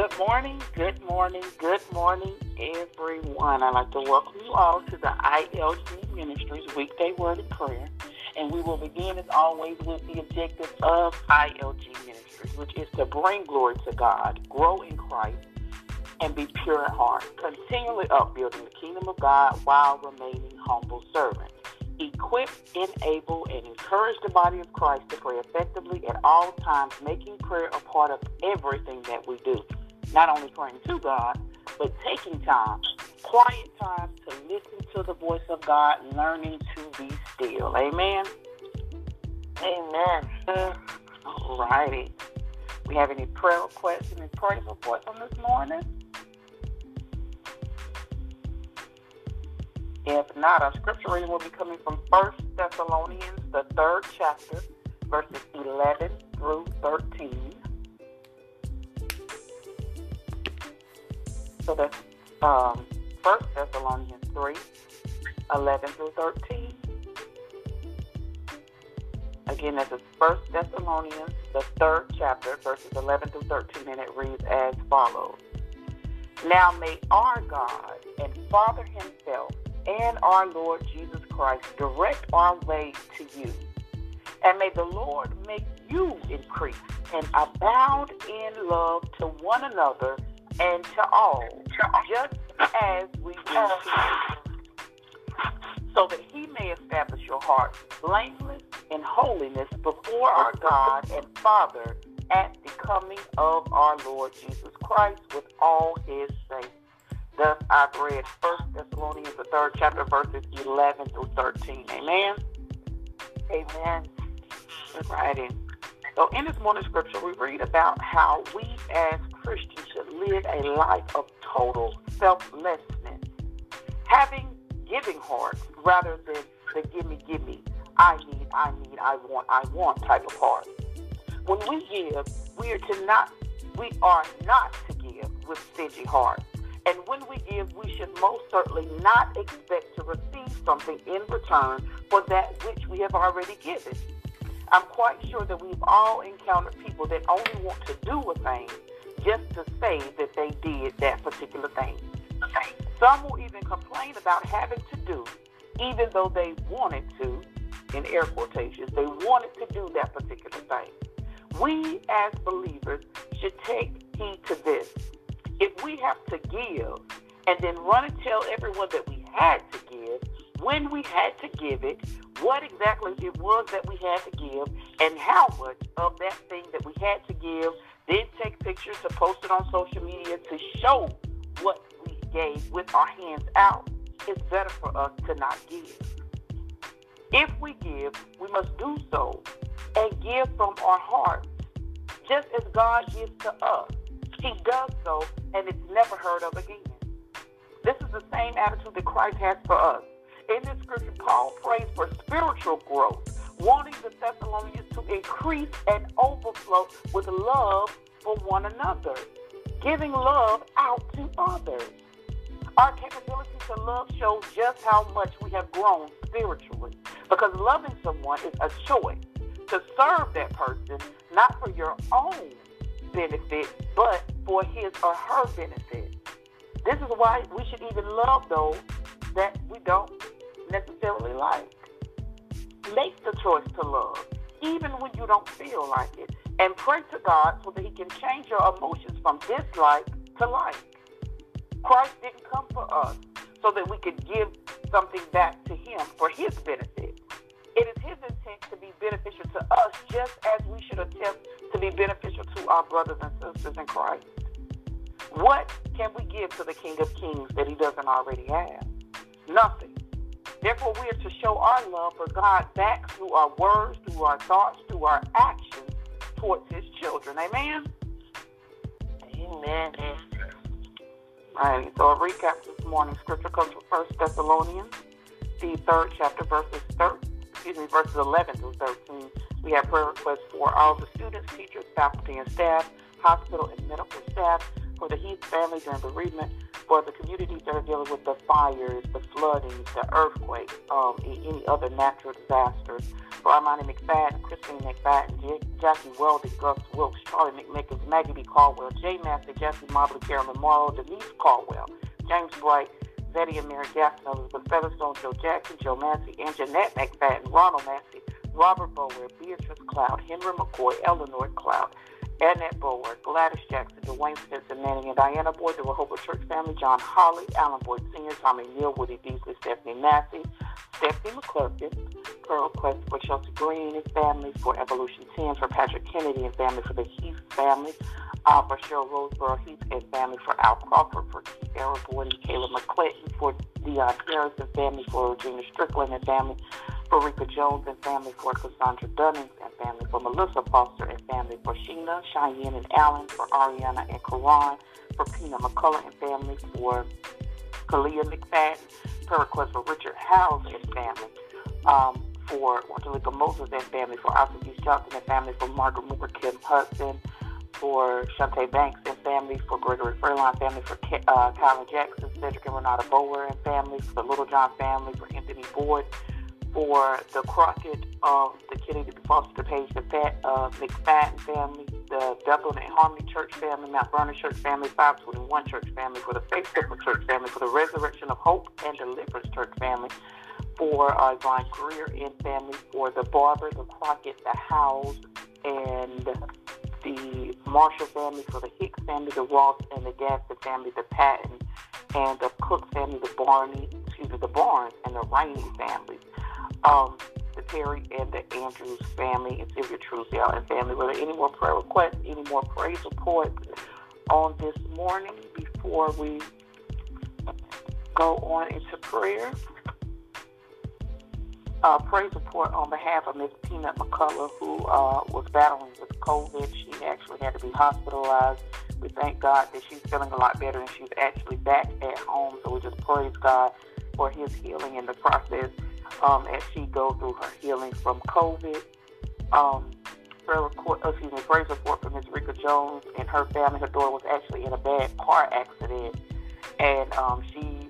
Good morning, good morning, good morning, everyone. I'd like to welcome you all to the ILG Ministries Weekday Word of Prayer. And we will begin, as always, with the objective of ILG Ministries, which is to bring glory to God, grow in Christ, and be pure at heart, continually upbuilding the kingdom of God while remaining humble servants. Equip, enable, and encourage the body of Christ to pray effectively at all times, making prayer a part of everything that we do not only praying to God, but taking time, quiet time to listen to the voice of God, learning to be still. Amen. Amen. All righty. We have any prayer requests and praise reports on this morning? If not, our scripture reading will be coming from 1 Thessalonians, the third chapter, verses 11 through 13. So that's um, 1 Thessalonians 3, 11 through 13. Again, this is 1 Thessalonians, the third chapter, verses 11 through 13, and it reads as follows. Now may our God and Father himself and our Lord Jesus Christ direct our way to you. And may the Lord make you increase and abound in love to one another and to all, just as we do to you, so that he may establish your heart blameless in holiness before our God and Father at the coming of our Lord Jesus Christ with all his saints. Thus I've read 1 Thessalonians, the third chapter, verses 11 through 13. Amen. Amen. In. So in this morning scripture, we read about how we as Christians should live a life of total selflessness, having giving hearts rather than the gimme, gimme, I need, I need, I want, I want type of heart. When we give, we are to not, we are not to give with stingy hearts. And when we give, we should most certainly not expect to receive something in return for that which we have already given. I'm quite sure that we've all encountered people that only want to do a thing just to say that they did that particular thing. Some will even complain about having to do, even though they wanted to, in air quotations, they wanted to do that particular thing. We as believers should take heed to this. If we have to give and then run and tell everyone that we had to give, when we had to give it, what exactly it was that we had to give, and how much of that thing that we had to give, then take pictures to post it on social media to show what we gave with our hands out, it's better for us to not give. If we give, we must do so and give from our hearts, just as God gives to us. He does so, and it's never heard of again. This is the same attitude that Christ has for us. In this scripture, Paul prays for spiritual growth, wanting the Thessalonians to increase and overflow with love for one another, giving love out to others. Our capability to love shows just how much we have grown spiritually because loving someone is a choice to serve that person, not for your own benefit, but for his or her benefit. This is why we should even love those that we don't necessarily like. Make the choice to love, even when you don't feel like it, and pray to God so that He can change your emotions from dislike to like. Christ didn't come for us so that we could give something back to Him for His benefit. It is His intent to be beneficial to us just as we should attempt to be beneficial to our brothers and sisters in Christ. What can we give to the King of Kings that He doesn't already have? Nothing. Therefore, we are to show our love for God back through our words, through our thoughts, through our actions towards His children. Amen? Amen. All right, so a recap this morning. Scripture comes from 1 Thessalonians, the third chapter, verses 13, excuse me, verses 11 through 13. We have prayer requests for all the students, teachers, faculty, and staff, hospital and medical staff, for the Heath family during bereavement, for the communities that are dealing with the fires, the floodings, the earthquakes, um, any other natural disasters. For Armani McFadden, Christine McFadden, J- Jackie Weldon, Gus Wilkes, Charlie McMickens, Maggie B. Caldwell, Jay Massey, Jesse Mobley, Carolyn Morrow, Denise Caldwell, James Bright, Betty and Mary Jackson, Elizabeth Featherstone, Joe Jackson, Joe Massey, and Jeanette McFadden, Ronald Massey, Robert Bower, Beatrice Cloud, Henry McCoy, Eleanor Cloud, Annette Bower, Gladys Jackson, Dwayne Spencer Manning, and Diana Boyd, the Rehoboth Church family, John Holly, Alan Boyd Sr., Tommy Neal, Woody Beasley, Stephanie Massey, Stephanie McClurkin, Pearl Quest for Chelsea Green and family, for Evolution 10, for Patrick Kennedy and family, for the Heath family, uh, for Cheryl Roseborough Heath and family, for Al Crawford, for Keith Arrowboy and Caleb McClinton, for Dion Harris and family, for Regina Strickland and family, Rika Jones and family, for Cassandra Dunnings and family, for Melissa Foster and family, for Sheena, Cheyenne, and Allen, for Ariana and Karan, for Pina McCullough and family, for Kalia McFadden, prayer request for Richard Howes and family, um, for Angelica Moses and family, for Arthur Hughes Johnson and family, for Margaret Moore, Kim Hudson, for Shante Banks and family, for Gregory Furlong family, for uh, Kylan Jackson, Cedric and Renata Bower and family, for the Little John family, for Anthony Boyd, for the Crockett, um, the Kennedy Foster Page, the Fat, uh, McFadden family, the Bethel and Harmony Church family, Mount Vernon Church family, 521 Church family, for the Faith Church family, for the Resurrection of Hope and Deliverance Church family, for uh, Yvonne Greer and family, for the Barber, the Crockett, the Howes, and the Marshall family, for the Hicks family, the Ross and the Gaston family, the Patton, and the Cook family, the Barney, excuse me, the Barnes and the Rainey families. Um, the Perry and the Andrews family and Sylvia Truesdale and family. Were there any more prayer requests, any more praise reports on this morning before we go on into prayer? Uh, praise report on behalf of Miss Peanut McCullough, who uh, was battling with COVID. She actually had to be hospitalized. We thank God that she's feeling a lot better and she's actually back at home. So we just praise God for His healing in the process um, as she goes through her healing from COVID. Um, prayer report, excuse me, praise report from Ms. Rika Jones and her family. Her daughter was actually in a bad car accident, and um, she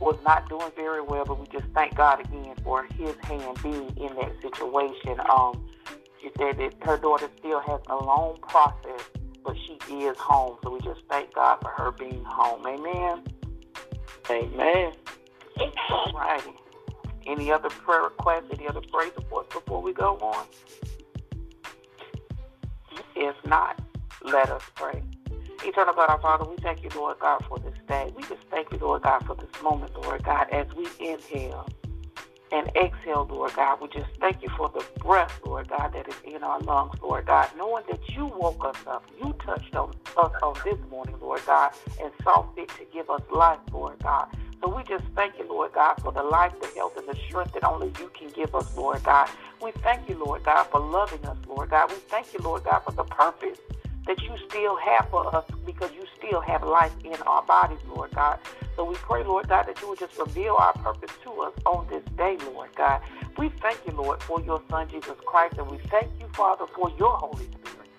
was not doing very well. But we just thank God again for His hand being in that situation. Um, she said that her daughter still has a long process, but she is home. So we just thank God for her being home. Amen. Amen. All righty. Any other prayer requests, any other praise reports before we go on? If not, let us pray. Eternal God, our Father, we thank you, Lord God, for this day. We just thank you, Lord God, for this moment, Lord God, as we inhale and exhale, Lord God. We just thank you for the breath, Lord God, that is in our lungs, Lord God, knowing that you woke us up. You touched on us on this morning, Lord God, and saw fit to give us life, Lord God. So we just thank you, Lord God, for the life, the health, and the strength that only you can give us, Lord God. We thank you, Lord God, for loving us, Lord God. We thank you, Lord God, for the purpose that you still have for us because you still have life in our bodies, Lord God. So we pray, Lord God, that you would just reveal our purpose to us on this day, Lord God. We thank you, Lord, for your Son, Jesus Christ, and we thank you, Father, for your Holy Spirit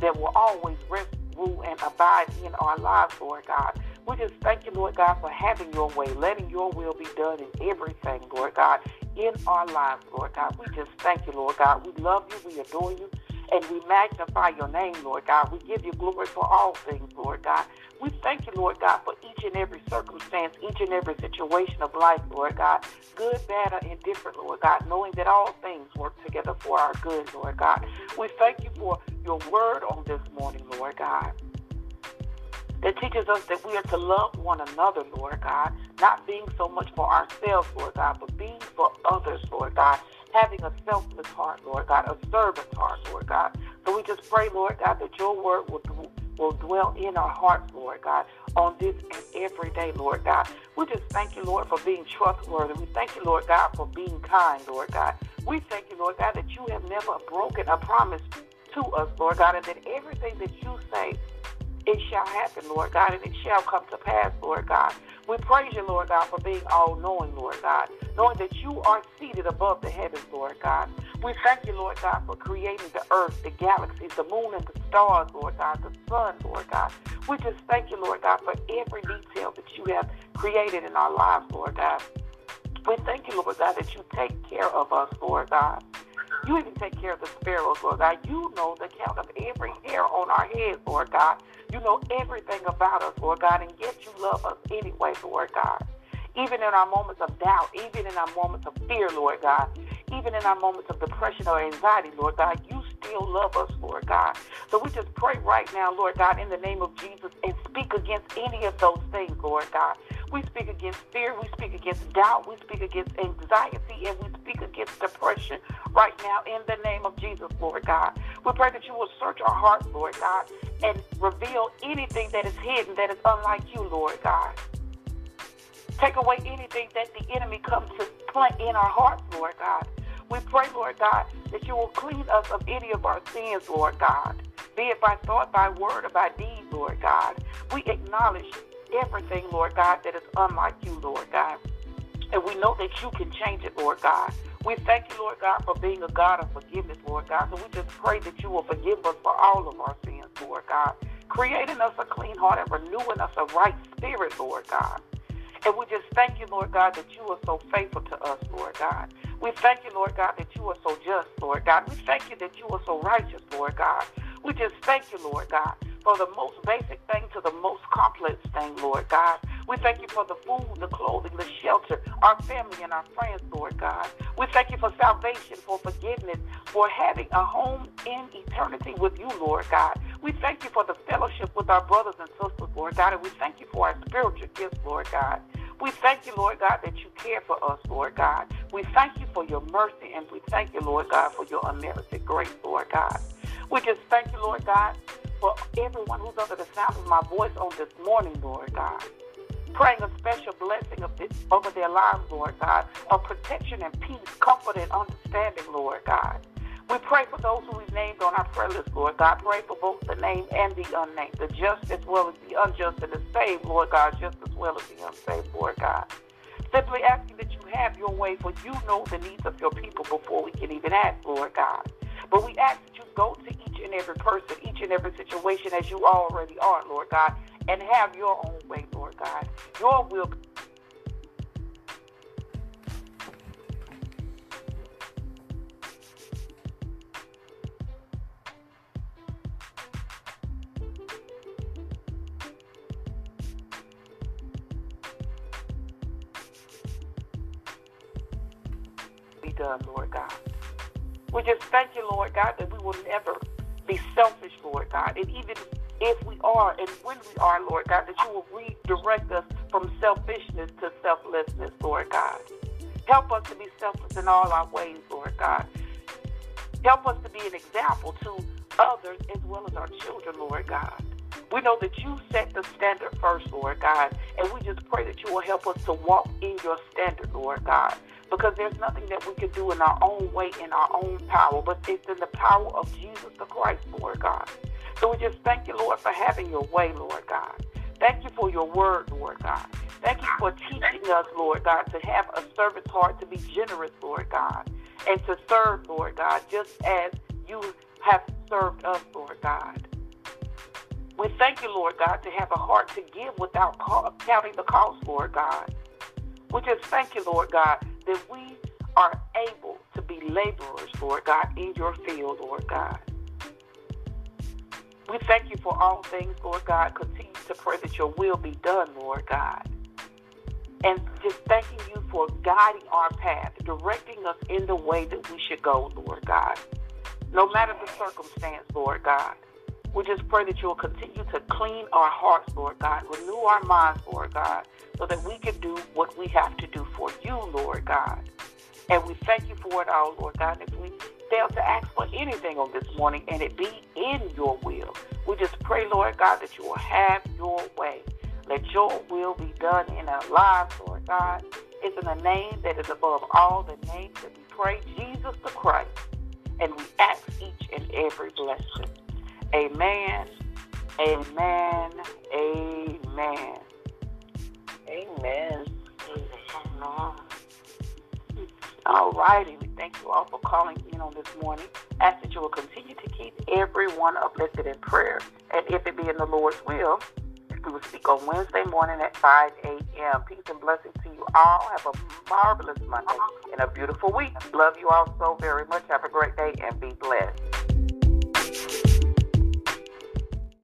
that will always rest, rule, and abide in our lives, Lord God. We just thank you, Lord God, for having your way, letting your will be done in everything, Lord God, in our lives, Lord God. We just thank you, Lord God. We love you, we adore you, and we magnify your name, Lord God. We give you glory for all things, Lord God. We thank you, Lord God, for each and every circumstance, each and every situation of life, Lord God, good, bad, or indifferent, Lord God, knowing that all things work together for our good, Lord God. We thank you for your word on this morning, Lord God that teaches us that we are to love one another, Lord God, not being so much for ourselves, Lord God, but being for others, Lord God, having a selfless heart, Lord God, a servant heart, Lord God. So we just pray, Lord God, that your word will, will dwell in our hearts, Lord God, on this and every day, Lord God. We just thank you, Lord, for being trustworthy. We thank you, Lord God, for being kind, Lord God. We thank you, Lord God, that you have never broken a promise to us, Lord God, and that everything that you say it shall happen, Lord God, and it shall come to pass, Lord God. We praise you, Lord God, for being all knowing, Lord God, knowing that you are seated above the heavens, Lord God. We thank you, Lord God, for creating the earth, the galaxies, the moon, and the stars, Lord God, the sun, Lord God. We just thank you, Lord God, for every detail that you have created in our lives, Lord God. We thank you, Lord God, that you take care of us, Lord God. You even take care of the sparrows, Lord God. You know the count of every hair on our heads, Lord God. You know everything about us, Lord God, and yet you love us anyway, Lord God. Even in our moments of doubt, even in our moments of fear, Lord God, even in our moments of depression or anxiety, Lord God, you still love us, Lord God. So we just pray right now, Lord God, in the name of Jesus, and speak against any of those things, Lord God. We speak against fear, we speak against doubt, we speak against anxiety, and we speak against depression right now in the name of Jesus, Lord God. We pray that you will search our hearts, Lord God, and reveal anything that is hidden that is unlike you, Lord God. Take away anything that the enemy comes to plant in our hearts, Lord God. We pray, Lord God, that you will clean us of any of our sins, Lord God, be it by thought, by word, or by deed, Lord God. We acknowledge everything, Lord God, that is unlike you, Lord God. And we know that you can change it, Lord God. We thank you, Lord God, for being a God of forgiveness, Lord God. So we just pray that you will forgive us for all of our sins, Lord God. Creating us a clean heart and renewing us a right spirit, Lord God. And we just thank you, Lord God, that you are so faithful to us, Lord God. We thank you, Lord God, that you are so just, Lord God. We thank you that you are so righteous, Lord God. We just thank you, Lord God, for the most basic thing to the most complex thing, Lord God. We thank you for the food, the clothing, the shelter, our family and our friends, Lord God. We thank you for salvation, for forgiveness, for having a home in eternity with you, Lord God. We thank you for the fellowship with our brothers and sisters, Lord God, and we thank you for our spiritual gifts, Lord God. We thank you, Lord God, that you care for us, Lord God. We thank you for your mercy, and we thank you, Lord God, for your unmerited grace, Lord God. We just thank you, Lord God, for everyone who's under the sound of my voice on this morning, Lord God. Praying a special blessing of this, over their lives, Lord God, of protection and peace, comfort and understanding, Lord God. We pray for those who we've named on our prayer list, Lord God. Pray for both the named and the unnamed, the just as well as the unjust, and the saved, Lord God, just as well as the unsaved, Lord God. Simply asking that you have your way, for you know the needs of your people before we can even ask, Lord God. But we ask that you go to each and every person, each and every situation as you already are, Lord God, and have your own way, Lord God. Your will be done, Lord God. We just thank you, Lord God, that we will never be selfish, Lord God. And even if we are and when we are, Lord God, that you will redirect us from selfishness to selflessness, Lord God. Help us to be selfless in all our ways, Lord God. Help us to be an example to others as well as our children, Lord God. We know that you set the standard first, Lord God, and we just pray that you will help us to walk in your standard, Lord God because there's nothing that we can do in our own way, in our own power, but it's in the power of Jesus the Christ, Lord God. So we just thank you, Lord, for having your way, Lord God. Thank you for your word, Lord God. Thank you for teaching us, Lord God, to have a servant's heart, to be generous, Lord God, and to serve, Lord God, just as you have served us, Lord God. We thank you, Lord God, to have a heart to give without counting the cost, Lord God. We just thank you, Lord God, that we are able to be laborers, Lord God, in your field, Lord God. We thank you for all things, Lord God. Continue to pray that your will be done, Lord God. And just thanking you for guiding our path, directing us in the way that we should go, Lord God. No matter the circumstance, Lord God. We just pray that you will continue to clean our hearts, Lord God, renew our minds, Lord God, so that we can do what we have to do for you, Lord God. And we thank you for it all, Lord God. We fail to ask for anything on this morning and it be in your will, we just pray, Lord God, that you will have your way. Let your will be done in our lives, Lord God. It's in the name that is above all the names that we pray, Jesus the Christ. And we ask each and every blessing. Amen. Amen. Amen. Amen. Amen. All righty. We thank you all for calling in on this morning. Ask that you will continue to keep everyone uplifted in prayer. And if it be in the Lord's will, we will speak on Wednesday morning at 5 a.m. Peace and blessings to you all. Have a marvelous Monday and a beautiful week. Love you all so very much. Have a great day and be blessed.